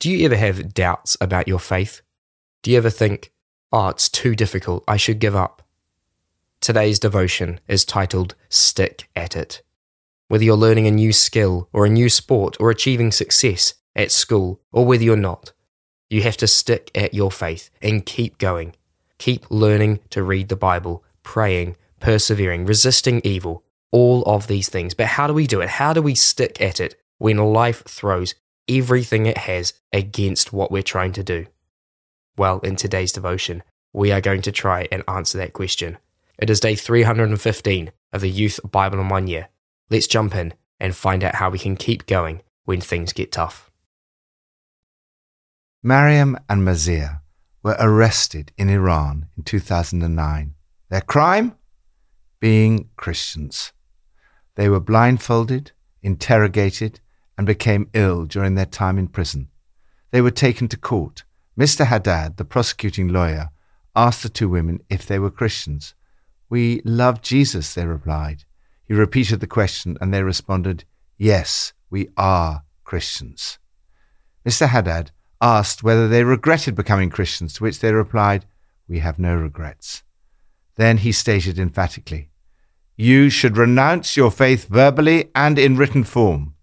Do you ever have doubts about your faith? Do you ever think, oh, it's too difficult, I should give up? Today's devotion is titled Stick at It. Whether you're learning a new skill or a new sport or achieving success at school or whether you're not, you have to stick at your faith and keep going. Keep learning to read the Bible, praying, persevering, resisting evil, all of these things. But how do we do it? How do we stick at it when life throws everything it has against what we're trying to do? Well, in today's devotion, we are going to try and answer that question. It is day 315 of the Youth Bible in One Year. Let's jump in and find out how we can keep going when things get tough. Mariam and Marziyeh were arrested in Iran in 2009. Their crime? Being Christians. They were blindfolded, interrogated, and became ill during their time in prison. They were taken to court. Mr. Haddad, the prosecuting lawyer, asked the two women if they were Christians. We love Jesus, they replied. He repeated the question, and they responded, Yes, we are Christians. Mr. Haddad asked whether they regretted becoming Christians, to which they replied, We have no regrets. Then he stated emphatically, You should renounce your faith verbally and in written form.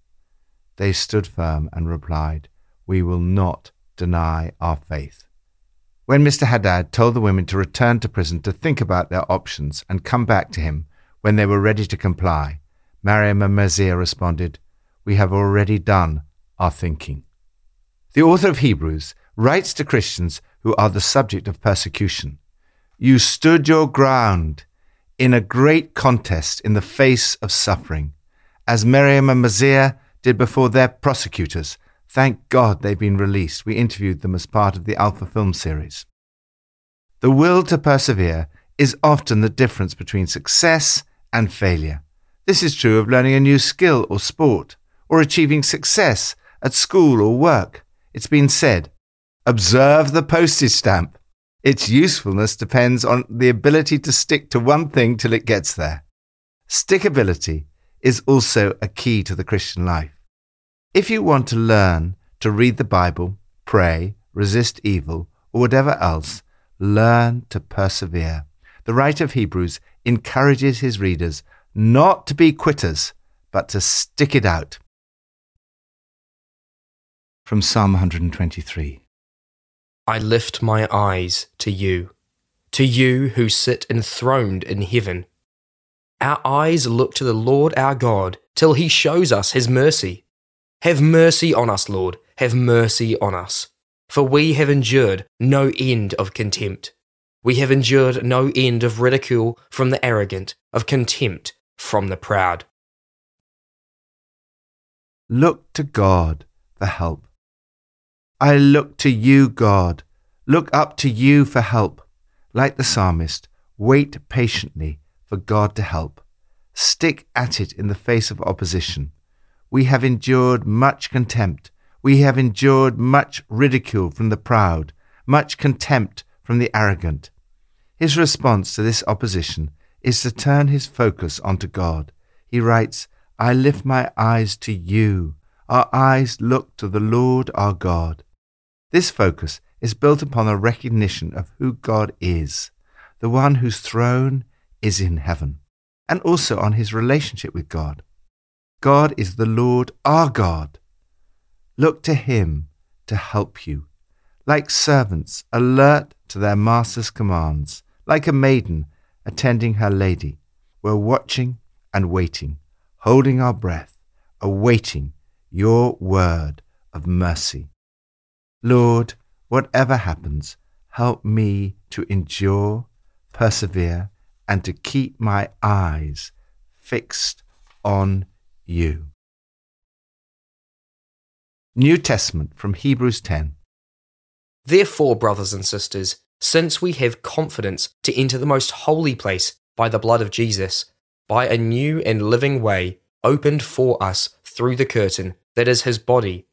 They stood firm and replied, We will not deny our faith. When Mr. Haddad told the women to return to prison to think about their options and come back to him when they were ready to comply, Mariam and Marziyeh responded, We have already done our thinking. The author of Hebrews writes to Christians who are the subject of persecution You stood your ground in a great contest in the face of suffering, as Miriam and Marziyeh did before their prosecutors. Thank God they've been released. We interviewed them as part of the Alpha film series. The will to persevere is often the difference between success and failure. This is true of learning a new skill or sport, or achieving success at school or work. It's been said, observe the postage stamp. Its usefulness depends on the ability to stick to one thing till it gets there. Stickability is also a key to the Christian life. If you want to learn to read the Bible, pray, resist evil, or whatever else, learn to persevere. The writer of Hebrews encourages his readers not to be quitters, but to stick it out from Psalm 123. I lift my eyes to you, to you who sit enthroned in heaven. Our eyes look to the Lord our God till he shows us his mercy. Have mercy on us, Lord, have mercy on us. For we have endured no end of contempt. We have endured no end of ridicule from the arrogant, of contempt from the proud. Look to God for help. I look to you, God. Look up to you for help. Like the psalmist, wait patiently for God to help. Stick at it in the face of opposition. We have endured much contempt. We have endured much ridicule from the proud, much contempt from the arrogant. His response to this opposition is to turn his focus onto God. He writes, I lift my eyes to you. Our eyes look to the Lord our God. This focus is built upon a recognition of who God is, the one whose throne is in heaven, and also on his relationship with God. God is the Lord our God. Look to him to help you. Like servants, alert to their master's commands, like a maiden attending her lady, we're watching and waiting, holding our breath, awaiting your word of mercy. Lord, whatever happens, help me to endure, persevere, and to keep my eyes fixed on you. New Testament from Hebrews 10. Therefore, brothers and sisters, since we have confidence to enter the most holy place by the blood of Jesus, by a new and living way opened for us through the curtain that is his body,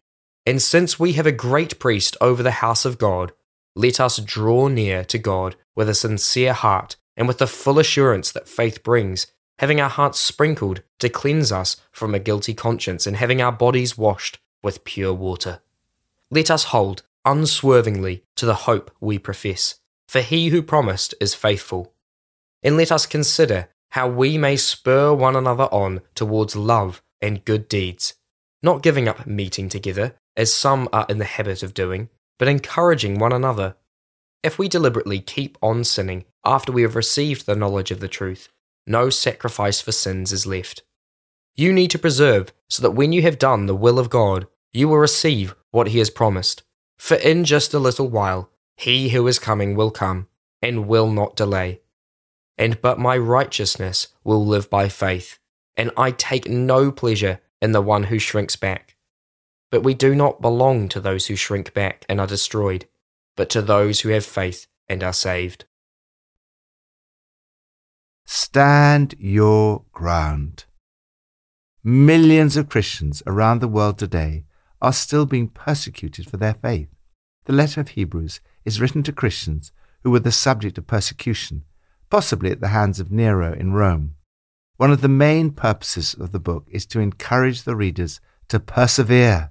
and since we have a great priest over the house of God, let us draw near to God with a sincere heart and with the full assurance that faith brings, having our hearts sprinkled to cleanse us from a guilty conscience and having our bodies washed with pure water. Let us hold unswervingly to the hope we profess, for he who promised is faithful. And let us consider how we may spur one another on towards love and good deeds, not giving up meeting together, as some are in the habit of doing, but encouraging one another. If we deliberately keep on sinning after we have received the knowledge of the truth, no sacrifice for sins is left. You need to preserve so that when you have done the will of God, you will receive what He has promised. For in just a little while, He who is coming will come, and will not delay. And but my righteousness will live by faith, and I take no pleasure in the one who shrinks back. But we do not belong to those who shrink back and are destroyed, but to those who have faith and are saved. Stand your ground. Millions of Christians around the world today are still being persecuted for their faith. The letter of Hebrews is written to Christians who were the subject of persecution, possibly at the hands of Nero in Rome. One of the main purposes of the book is to encourage the readers to persevere.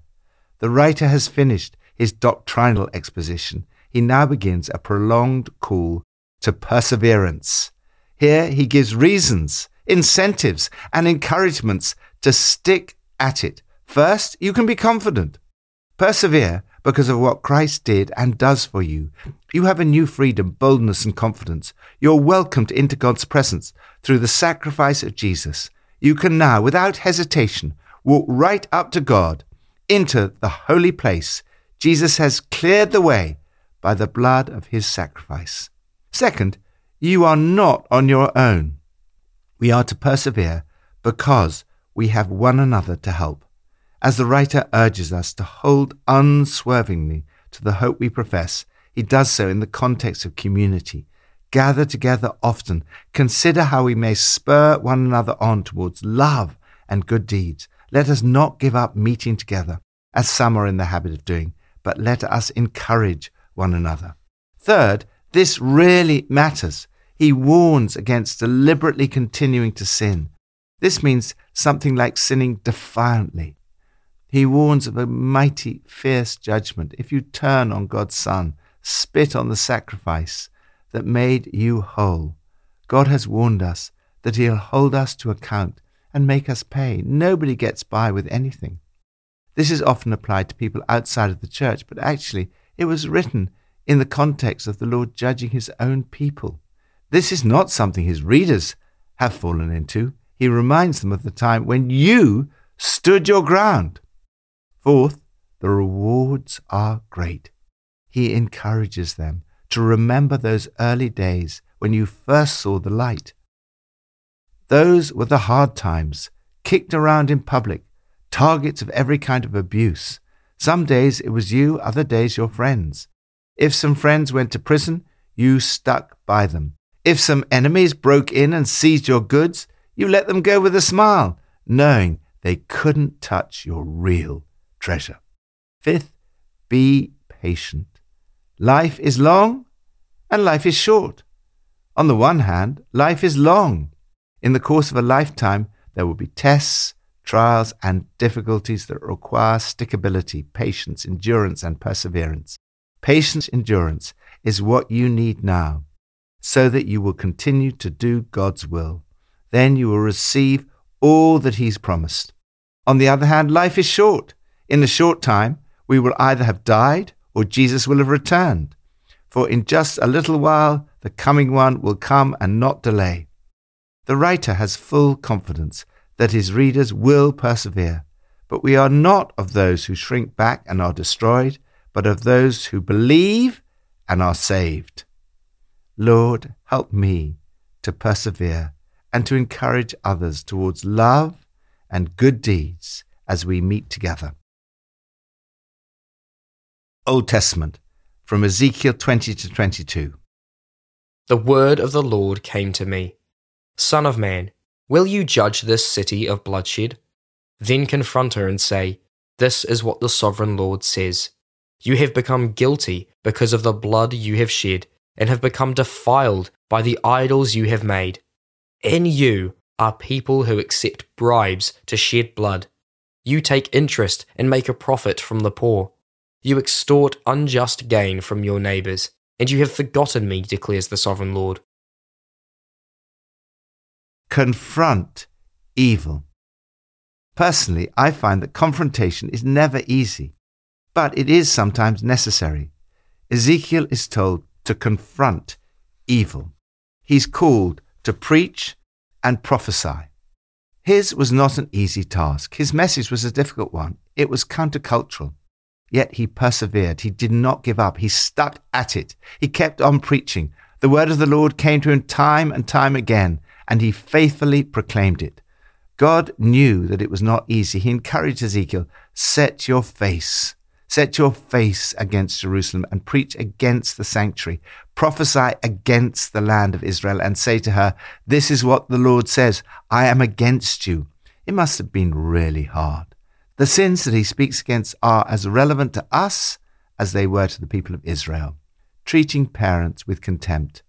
The writer has finished his doctrinal exposition. He now begins a prolonged call to perseverance. Here he gives reasons, incentives, and encouragements to stick at it. First, you can be confident. Persevere because of what Christ did and does for you. You have a new freedom, boldness, and confidence. You're welcomed into God's presence through the sacrifice of Jesus. You can now, without hesitation, walk right up to God, into the holy place. Jesus has cleared the way by the blood of his sacrifice. Second, you are not on your own. We are to persevere because we have one another to help. As the writer urges us to hold unswervingly to the hope we profess, he does so in the context of community. Gather together often. Consider how we may spur one another on towards love and good deeds. Let us not give up meeting together, as some are in the habit of doing, but let us encourage one another. Third, this really matters. He warns against deliberately continuing to sin. This means something like sinning defiantly. He warns of a mighty, fierce judgment if you turn on God's Son, spit on the sacrifice that made you whole. God has warned us that He'll hold us to account and make us pay. Nobody gets by with anything. This is often applied to people outside of the church, but actually it was written in the context of the Lord judging His own people. This is not something His readers have fallen into he reminds them of the time when you stood your ground. Fourth, the rewards are great. He encourages them to remember those early days when you first saw the light. Those were the hard times, kicked around in public, targets of every kind of abuse. Some days it was you, other days your friends. If some friends went to prison, you stuck by them. If some enemies broke in and seized your goods, you let them go with a smile, knowing they couldn't touch your real treasure. Fifth, be patient. Life is long and life is short. On the one hand, life is long. In the course of a lifetime, there will be tests, trials, and difficulties that require stickability, patience, endurance, and perseverance. Patience, endurance is what you need now so that you will continue to do God's will then you will receive all that He's promised. On the other hand, life is short. In a short time, we will either have died or Jesus will have returned. For in just a little while, the coming one will come and not delay. The writer has full confidence that his readers will persevere. But we are not of those who shrink back and are destroyed, but of those who believe and are saved. Lord, help me to persevere and to encourage others towards love and good deeds as we meet together. Old Testament from Ezekiel 20 to 22. The word of the Lord came to me Son of man, will you judge this city of bloodshed? Then confront her and say, This is what the sovereign Lord says. You have become guilty because of the blood you have shed, and have become defiled by the idols you have made. In you are people who accept bribes to shed blood. You take interest and make a profit from the poor. You extort unjust gain from your neighbours, and you have forgotten me, declares the sovereign Lord. Confront evil. Personally, I find that confrontation is never easy, but it is sometimes necessary. Ezekiel is told to confront evil. He's called to preach and prophesy. His was not an easy task. His message was a difficult one. It was countercultural. Yet he persevered. He did not give up. He stuck at it. He kept on preaching. The word of the Lord came to him time and time again, and he faithfully proclaimed it. God knew that it was not easy. He encouraged Ezekiel, set your face, set your face against Jerusalem and preach against the sanctuary. Prophesy against the land of Israel and say to her, This is what the Lord says, I am against you. It must have been really hard. The sins that he speaks against are as relevant to us as they were to the people of Israel. Treating parents with contempt,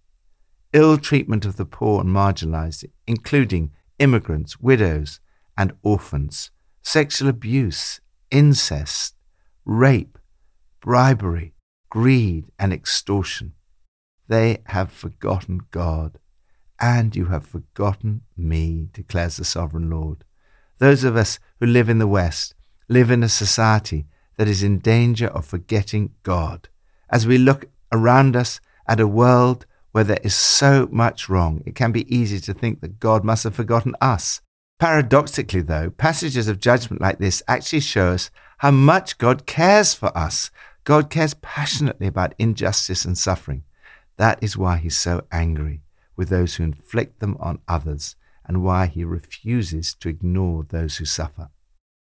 ill treatment of the poor and marginalized, including immigrants, widows, and orphans, sexual abuse, incest, rape, bribery, greed, and extortion. They have forgotten God, and you have forgotten me, declares the sovereign Lord. Those of us who live in the West live in a society that is in danger of forgetting God. As we look around us at a world where there is so much wrong, it can be easy to think that God must have forgotten us. Paradoxically, though, passages of judgment like this actually show us how much God cares for us. God cares passionately about injustice and suffering. That is why he's so angry with those who inflict them on others and why he refuses to ignore those who suffer.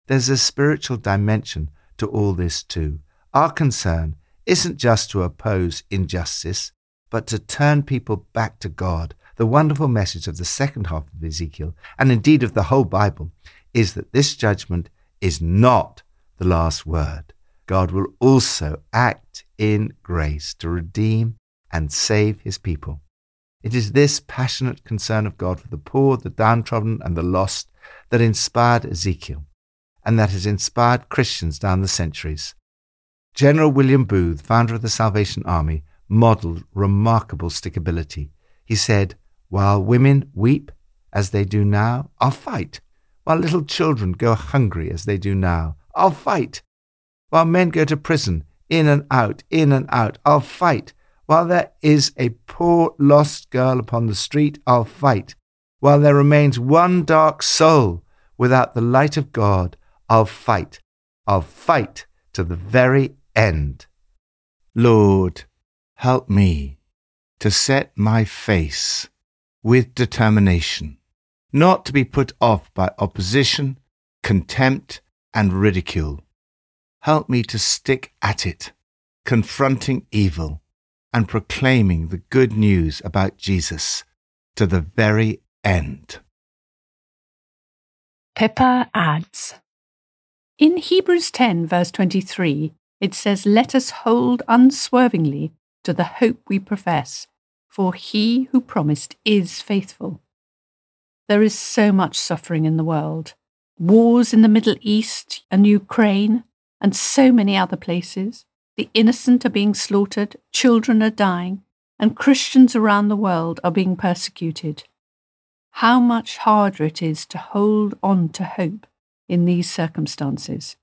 There's a spiritual dimension to all this too. Our concern isn't just to oppose injustice, but to turn people back to God. The wonderful message of the second half of Ezekiel, and indeed of the whole Bible, is that this judgment is not the last word. God will also act in grace to redeem and save his people. It is this passionate concern of God for the poor, the downtrodden, and the lost that inspired Ezekiel, and that has inspired Christians down the centuries. General William Booth, founder of the Salvation Army, modeled remarkable stickability. He said, While women weep as they do now, I'll fight. While little children go hungry as they do now, I'll fight. While men go to prison, in and out, in and out, I'll fight. While there is a poor lost girl upon the street, I'll fight. While there remains one dark soul without the light of God, I'll fight. I'll fight to the very end. Lord, help me to set my face with determination, not to be put off by opposition, contempt, and ridicule. Help me to stick at it, confronting evil and proclaiming the good news about Jesus to the very end. Pippa adds In Hebrews 10, verse 23, it says, Let us hold unswervingly to the hope we profess, for he who promised is faithful. There is so much suffering in the world wars in the Middle East and Ukraine, and so many other places. The innocent are being slaughtered, children are dying, and Christians around the world are being persecuted. How much harder it is to hold on to hope in these circumstances.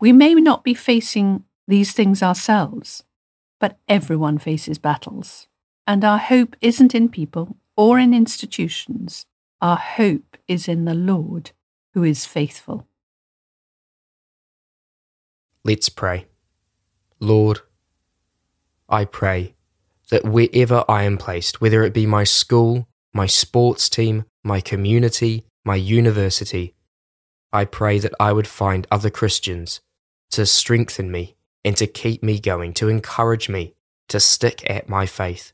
We may not be facing these things ourselves, but everyone faces battles. And our hope isn't in people or in institutions. Our hope is in the Lord, who is faithful. Let's pray. Lord, I pray that wherever I am placed, whether it be my school, my sports team, my community, my university, I pray that I would find other Christians to strengthen me and to keep me going, to encourage me to stick at my faith.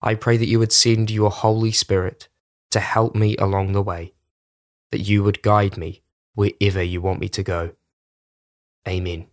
I pray that you would send your Holy Spirit to help me along the way, that you would guide me wherever you want me to go. Amen.